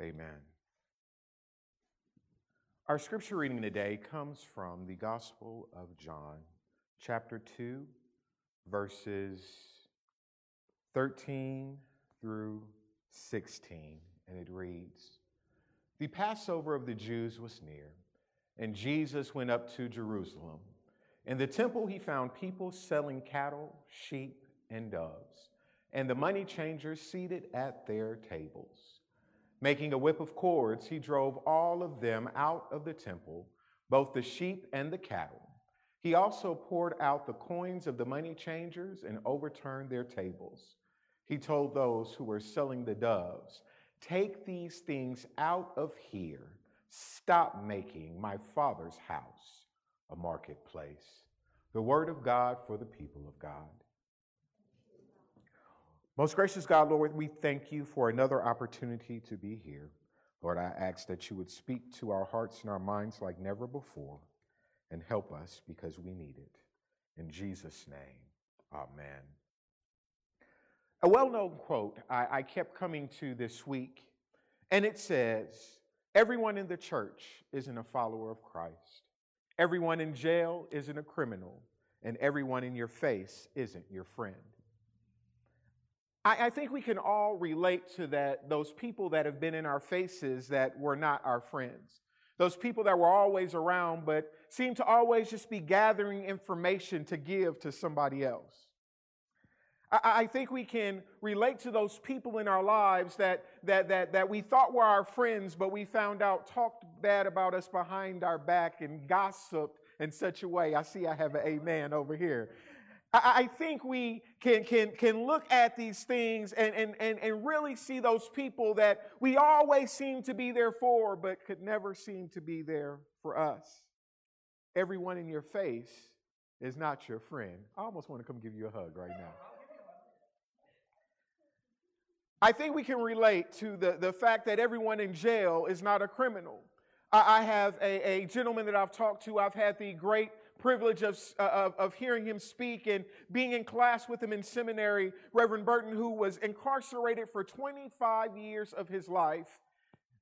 Amen. Our scripture reading today comes from the Gospel of John, chapter 2, verses 13 through 16, and it reads The Passover of the Jews was near, and Jesus went up to Jerusalem. In the temple, he found people selling cattle, sheep, and doves, and the money changers seated at their tables. Making a whip of cords, he drove all of them out of the temple, both the sheep and the cattle. He also poured out the coins of the money changers and overturned their tables. He told those who were selling the doves, Take these things out of here. Stop making my father's house a marketplace. The word of God for the people of God. Most gracious God, Lord, we thank you for another opportunity to be here. Lord, I ask that you would speak to our hearts and our minds like never before and help us because we need it. In Jesus' name, amen. A well known quote I, I, kept coming to this week, and it says Everyone in the church isn't a follower of Christ, everyone in jail isn't a criminal, and everyone in your face isn't your friend. I, I think we can all relate to that, those people that have been in our faces that were not our friends. Those people that were always around, but seem to always just be gathering information to give to somebody else. I, think we can relate to those people in our lives that, that, that, that we thought were our friends, but we found out talked bad about us behind our back and gossiped in such a way. I see I have an amen over here. I think we can, can, can look at these things and, and, and, and really see those people that we always seem to be there for, but could never seem to be there for us. Everyone in your face is not your friend. I almost want to come give you a hug right now. I think we can relate to the, the fact that everyone in jail is not a criminal. I, I have a, a gentleman that I've talked to, I've had the great privilege of, uh, of, of, hearing him speak and being in class with him in seminary, Reverend Burton, who was incarcerated for 25 years of his life,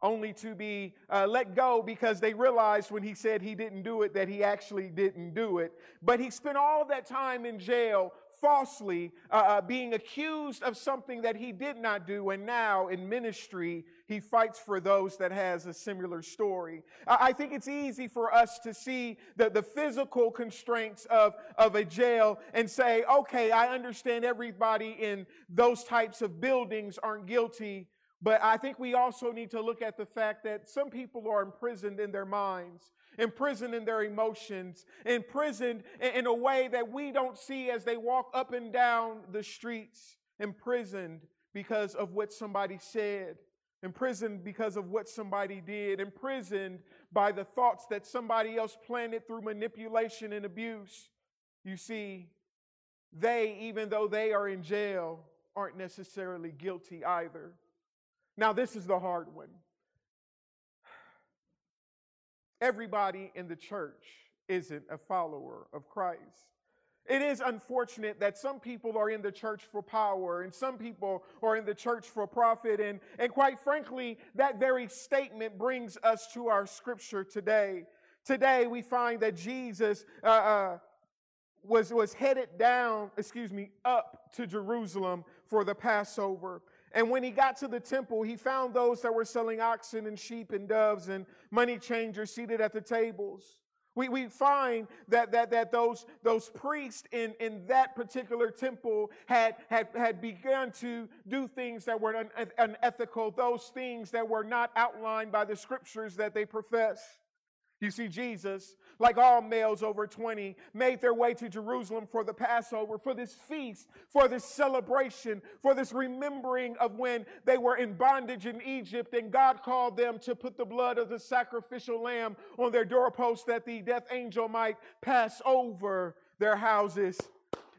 only to be uh, let go because they realized when he said he didn't do it that he actually didn't do it. But he spent all that time in jail falsely uh, uh, being accused of something that he did not do, and now in ministry, he fights for those that has a similar story. I think it's easy for us to see the, the physical constraints of, of a jail and say, okay, I understand everybody in those types of buildings aren't guilty. But I think we also need to look at the fact that some people are imprisoned in their minds imprisoned in their emotions, imprisoned in a way that we don't see as they walk up and down the streets, imprisoned because of what somebody said, imprisoned because of what somebody did, imprisoned by the thoughts that somebody else planted through manipulation and abuse. You see, they, even though they are in jail, aren't necessarily guilty either. Now, this is the hard one. everybody in the church isn't a follower of Christ. It is unfortunate that some people are in the church for power and some people are in the church for profit. And, and quite frankly, that very statement brings us to our scripture today. Today, we find that Jesus uh, uh, was, was headed down, excuse me, up to Jerusalem for the Passover. And when he got to the temple, he found those that were selling oxen and sheep and doves and money changers seated at the tables. We, we find that, that, that those, those priests in, in that particular temple had, had, had begun to do things that were unethical, those things that were not outlined by the scriptures that they profess. You see, Jesus, like all males over 20, made their way to Jerusalem for the Passover, for this feast, for this celebration, for this remembering of when they were in bondage in Egypt and God called them to put the blood of the sacrificial lamb on their doorposts that the death angel might pass over their houses.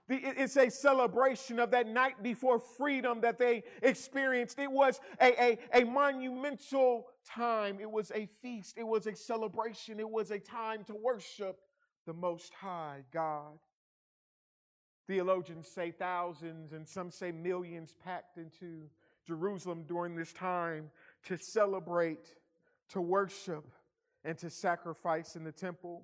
It's a celebration of that night before freedom that they experienced. It was a, a, a monumental time. It was a feast. It was a celebration. It was a time to worship the Most High God. Theologians say thousands and some say millions packed into Jerusalem during this time to celebrate, to worship, and to sacrifice in the temple.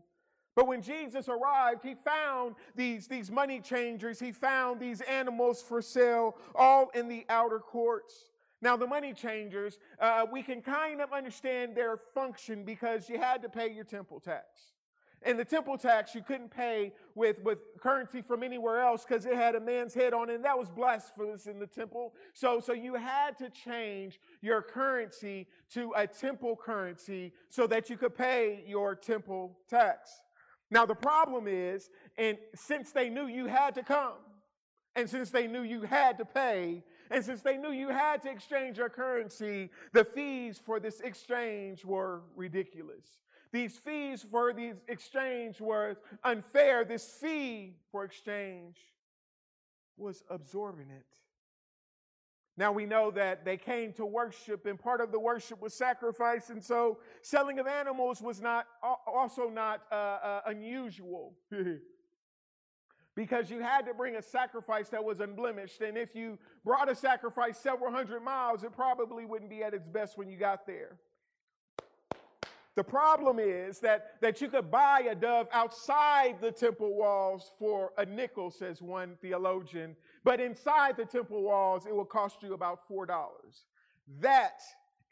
But when Jesus arrived, he found these, these money changers, he found these animals for sale, all in the outer courts. Now, the money changers, uh, we can kind of understand their function because you had to pay your temple tax. And the temple tax you couldn't pay with, with currency from anywhere else because it had a man's head on it, and that was blasphemous in the temple. So, so you had to change your currency to a temple currency so that you could pay your temple tax. Now, the problem is, and since they knew you had to come, and since they knew you had to pay, and since they knew you had to exchange your currency, the fees for this exchange were ridiculous. These fees for these exchange were unfair. This fee for exchange was exorbitant. Now we know that they came to worship, and part of the worship was sacrifice, and so selling of animals was not also not uh, uh, unusual. because you had to bring a sacrifice that was unblemished. And if you brought a sacrifice several hundred miles, it probably wouldn't be at its best when you got there. The problem is that, that you could buy a dove outside the temple walls for a nickel, says one theologian, but inside the temple walls, it will cost you about $4. That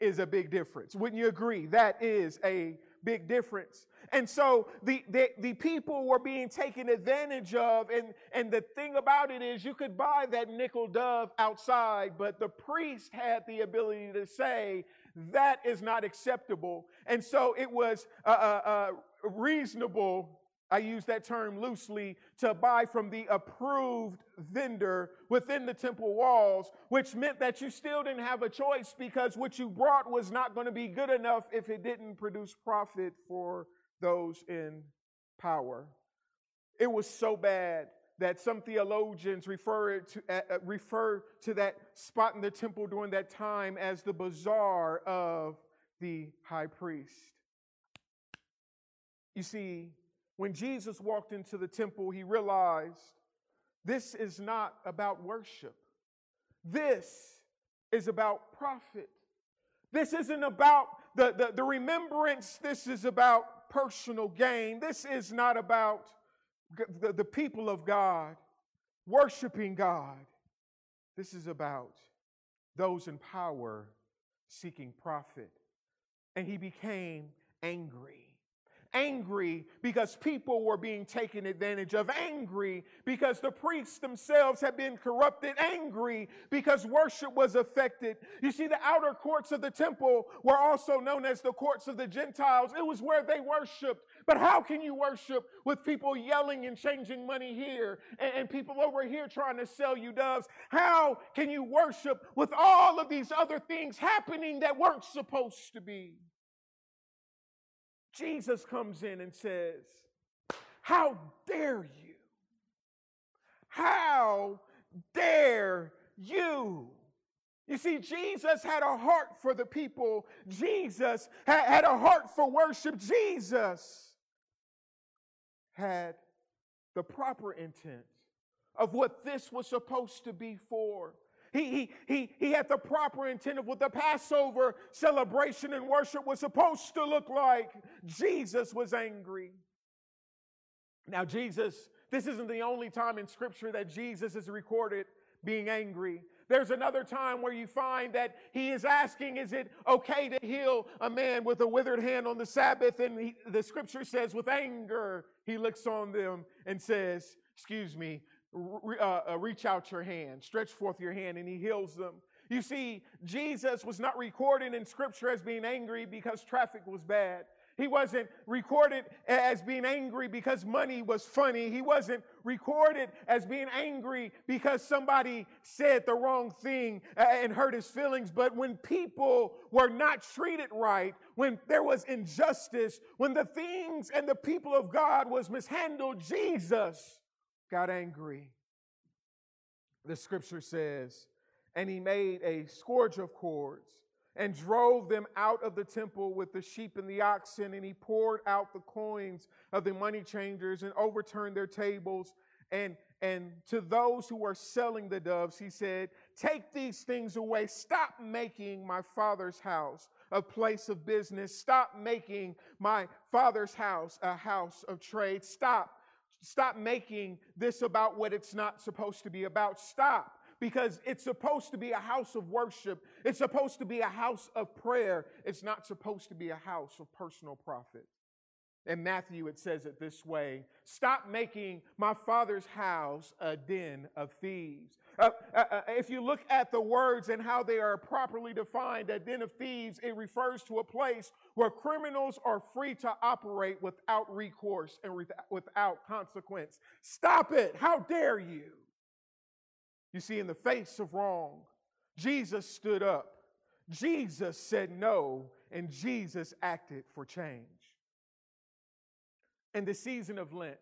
is a big difference. Wouldn't you agree? That is a big difference. And so the, the, the, people were being taken advantage of. And, and the thing about it is, you could buy that nickel dove outside, but the priest had the ability to say, that is not acceptable. And so it was uh, uh, uh, reasonable, I use that term loosely, to buy from the approved vendor within the temple walls, which meant that you still didn't have a choice because what you brought was not going to be good enough if it didn't produce profit for those in power. It was so bad that some theologians refer to, uh, uh, refer to that spot in the temple during that time as the bazaar of the high priest. You see, when Jesus walked into the temple, he realized this is not about worship. This is about profit. This isn't about the, the, the remembrance. This is about personal gain. This is not about the, the people of God worshiping God. This is about those in power seeking profit. And he became angry angry because people were being taken advantage of, angry because the priests themselves had been corrupted, angry because worship was affected. You see, the outer courts of the temple were also known as the courts of the Gentiles. It was where they worshiped. But how can you worship with people yelling and changing money here and, and people over here trying to sell you doves? How can you worship with all of these other things happening that weren't supposed to be? Jesus comes in and says, How dare you? How dare you? You see, Jesus had a heart for the people. Jesus had a heart for worship. Jesus had the proper intent of what this was supposed to be for. He, he, he, he had the proper intent of what the Passover celebration and worship was supposed to look like. Jesus was angry. Now, Jesus, this isn't the only time in Scripture that Jesus is recorded being angry. There's another time where you find that he is asking, Is it okay to heal a man with a withered hand on the Sabbath? And he, the scripture says, With anger, he looks on them and says, Excuse me, uh, uh, reach out your hand, stretch forth your hand, and he heals them. You see, Jesus was not recorded in scripture as being angry because traffic was bad. He wasn't recorded as being angry because money was funny. He wasn't recorded as being angry because somebody said the wrong thing and hurt his feelings. But when people were not treated right, when there was injustice, when the things and the people of God was mishandled, Jesus got angry. The scripture says, and he made a scourge of cords and drove them out of the temple with the sheep and the oxen, and he poured out the coins of the money changers and overturned their tables And, and to those who were selling the doves, he said, Take these things away. Stop making my father's house a place of business. Stop making my father's house a house of trade. Stop. Stop making this about what it's not supposed to be about. Stop because it's supposed to be a house of worship. It's supposed to be a house of prayer. It's not supposed to be a house of personal profit. In Matthew, it says it this way Stop making my father's house a den of thieves. Uh, uh, uh, if you look at the words and how they are properly defined, a den of thieves, it refers to a place where criminals are free to operate without recourse and without consequence. Stop it. How dare you? You see, in the face of wrong, Jesus stood up. Jesus said no, and Jesus acted for change. In the season of Lent,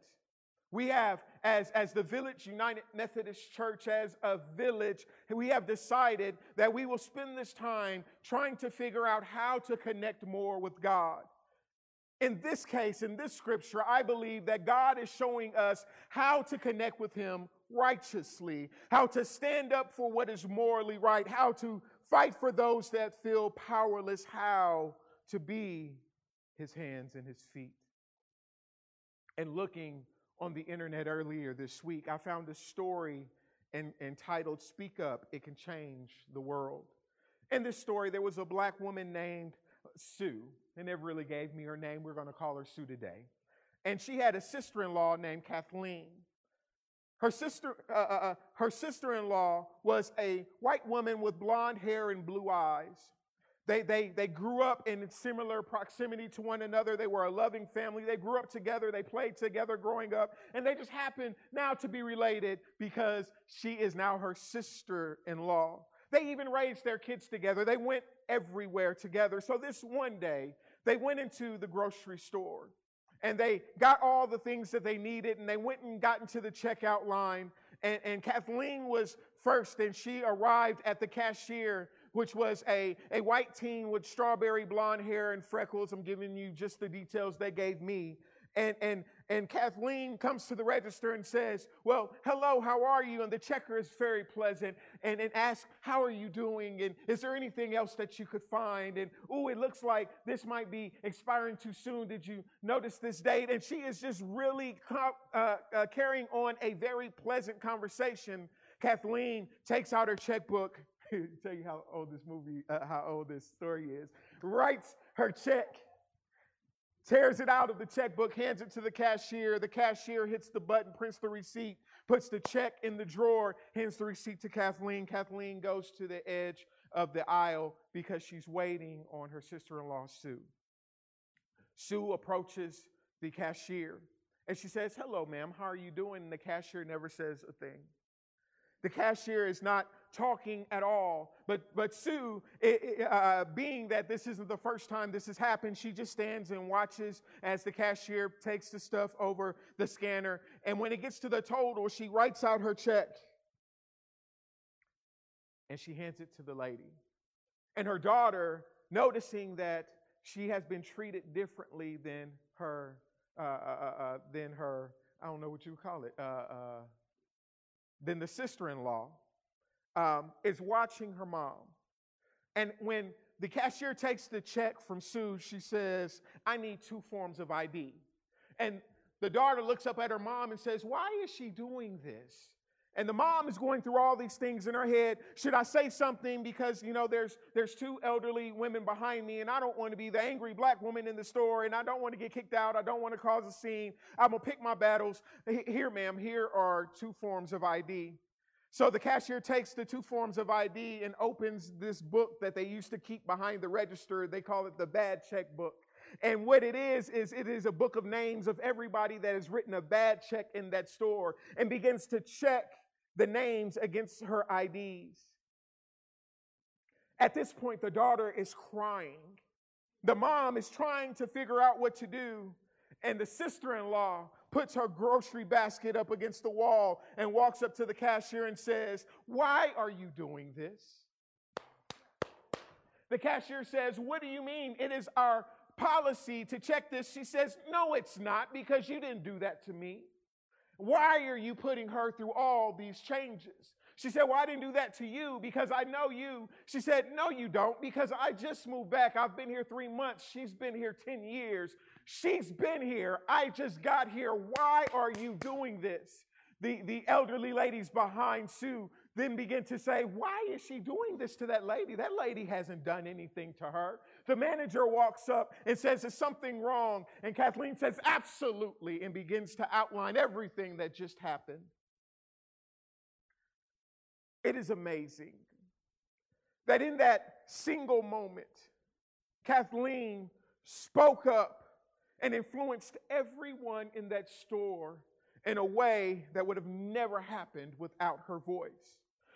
we have, as, as the Village United Methodist Church, as a village, we have decided that we will spend this time trying to figure out how to connect more with God. In this case, in this scripture, I believe that God is showing us how to connect with Him righteously, how to stand up for what is morally right, how to fight for those that feel powerless, how to be His hands and His feet. And looking on the internet earlier this week, I found a story in, entitled Speak Up, It Can Change the World. In this story, there was a black woman named Sue. They never really gave me her name. We're going to call her Sue today. And she had a sister in law named Kathleen. Her sister, uh, uh, uh her sister-in-law was a white woman with blonde hair and blue eyes. They, they, they grew up in similar proximity to one another. They were a loving family. They grew up together. They played together growing up. And they just happen now to be related because she is now her sister in law. They even raised their kids together. They went everywhere together. So this one day, they went into the grocery store and they got all the things that they needed and they went and got into the checkout line. And, and Kathleen was first and she arrived at the cashier which was a, a white teen with strawberry blonde hair and freckles. I'm giving you just the details they gave me. And, and, and Kathleen comes to the register and says, Well, hello, how are you? And the checker is very pleasant and, and asks, How are you doing? And is there anything else that you could find? And oh, it looks like this might be expiring too soon. Did you notice this date? And she is just really uh, uh, carrying on a very pleasant conversation. Kathleen takes out her checkbook tell you how old this movie, uh, how old this story is. Writes her check, tears it out of the checkbook, hands it to the cashier. The cashier hits the button, prints the receipt, puts the check in the drawer, hands the receipt to Kathleen. Kathleen goes to the edge of the aisle because she's waiting on her sister in law, Sue. Sue approaches the cashier and she says, Hello, ma'am, how are you doing? And the cashier never says a thing. The cashier is not talking at all. But, but Sue, uh, being that this isn't the first time this has happened, she just stands and watches as the cashier takes the stuff over the scanner. And when it gets to the total, she writes out her check and she hands it to the lady. And her daughter, noticing that she has been treated differently than her, uh, uh, uh, uh than her, I don't know what you call it, uh, than the sister in law, um, is watching her mom. And when the cashier takes the check from Sue, she says, I need two forms of ID. And the daughter looks up at her mom and says, Why is she doing this? And the mom is going through all these things in her head. Should I say something? Because, you know, there's, there's two elderly women behind me, and I don't want to be the angry black woman in the store, and I don't want to get kicked out. I don't want to cause a scene. I'm going to pick my battles. Here, ma'am, here are two forms of ID. So the cashier takes the two forms of ID and opens this book that they used to keep behind the register. They call it the bad check book. And what it is, is it is a book of names of everybody that has written a bad check in that store and begins to check the names against her IDs. At this point, the daughter is crying. The mom is trying to figure out what to do. And the sister in law puts her grocery basket up against the wall and walks up to the cashier and says, Why are you doing this? The cashier says, What do you mean? It is our policy to check this. She says, No, it's not, because you didn't do that to me. Why are you putting her through all these changes? She said, Well, I didn't do that to you because I know you. She said, No, you don't, because I just moved back. I've been here three months. She's been here 10 years. She's been here. I just got here. Why are you doing this? The, the elderly ladies behind Sue then begin to say, Why is she doing this to that lady? That lady hasn't done anything to her. The manager walks up and says, Is something wrong? And Kathleen says, Absolutely, and begins to outline everything that just happened. It is amazing that in that single moment, Kathleen spoke up and influenced everyone in that store in a way that would have never happened without her voice.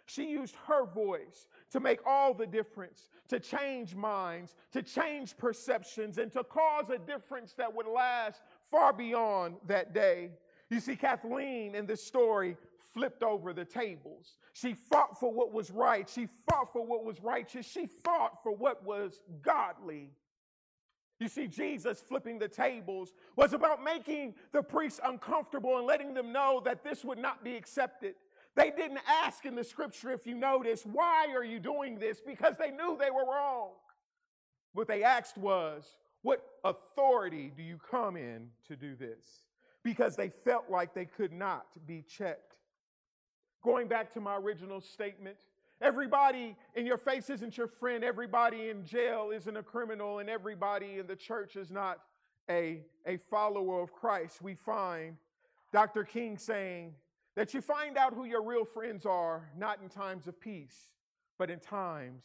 She used her voice to make all the difference, to change minds, to change perceptions, and to cause a difference that would last far beyond that day. You see, Kathleen in this story flipped over the tables. She fought for what was right. She fought for what was righteous. She fought for what was godly. You see, Jesus flipping the tables was about making the priests uncomfortable and letting them know that this would not be accepted. They didn't ask in the scripture, if you notice, why are you doing this? Because they knew they were wrong. What they asked was, what authority do you come in to do this? Because they felt like they could not be checked. Going back to my original statement, everybody in your face isn't your friend, everybody in jail isn't a criminal, and everybody in the church is not a, a follower of Christ. We find Dr. King saying that you find out who your real friends are not in times of peace, but in times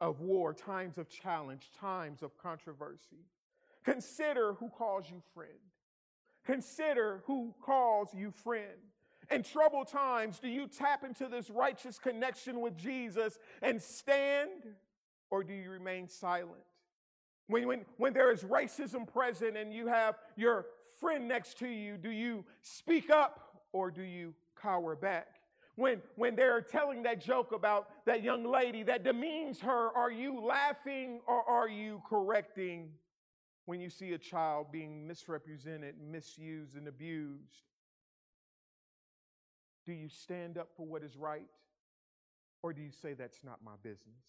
of war, times of challenge, times of controversy. Consider who calls you friend. Consider who calls you friend. In troubled times, do you tap into this righteous connection with Jesus and stand, or do you remain silent? When, when, when there is racism present and you have your friend next to you, do you speak up or do you cower back? When, when they're telling that joke about that young lady that demeans her, are you laughing or are you correcting? When you see a child being misrepresented, misused, and abused, do you stand up for what is right? Or do you say that's not my business?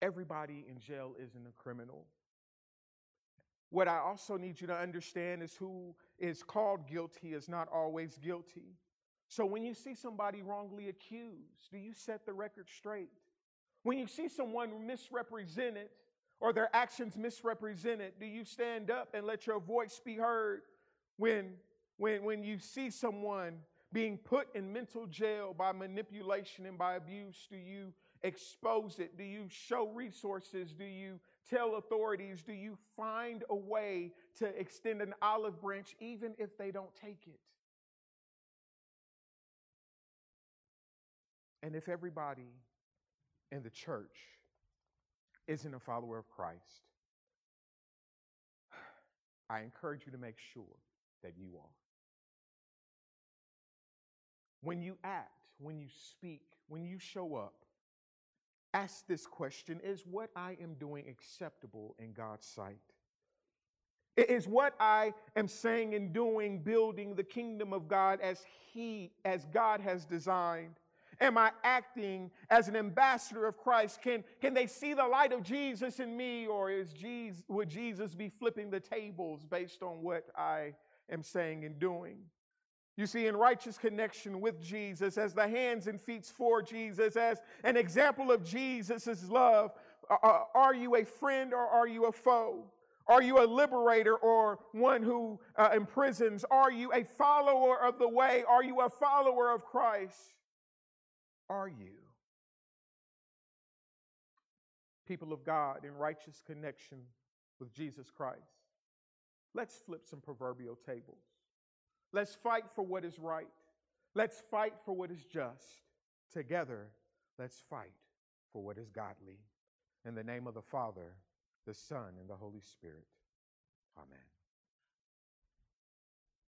Everybody in jail isn't a criminal. What I also need you to understand is who is called guilty is not always guilty. So when you see somebody wrongly accused, do you set the record straight? When you see someone misrepresented or their actions misrepresented, do you stand up and let your voice be heard when when, when you see someone being put in mental jail by manipulation and by abuse, do you expose it? Do you show resources? Do you tell authorities? Do you find a way to extend an olive branch even if they don't take it? And if everybody in the church isn't a follower of Christ, I encourage you to make sure that you are. When you act, when you speak, when you show up, ask this question Is what I am doing acceptable in God's sight? Is what I am saying and doing building the kingdom of God as He, as God has designed? Am I acting as an ambassador of Christ? Can, can they see the light of Jesus in me, or is Jesus, would Jesus be flipping the tables based on what I am saying and doing? You see, in righteous connection with Jesus, as the hands and feet for Jesus, as an example of Jesus' love, are you a friend or are you a foe? Are you a liberator or one who uh, imprisons? Are you a follower of the way? Are you a follower of Christ? Are you? People of God in righteous connection with Jesus Christ. Let's flip some proverbial tables. Let's fight for what is right. Let's fight for what is just. Together, let's fight for what is godly. In the name of the Father, the Son, and the Holy Spirit. Amen.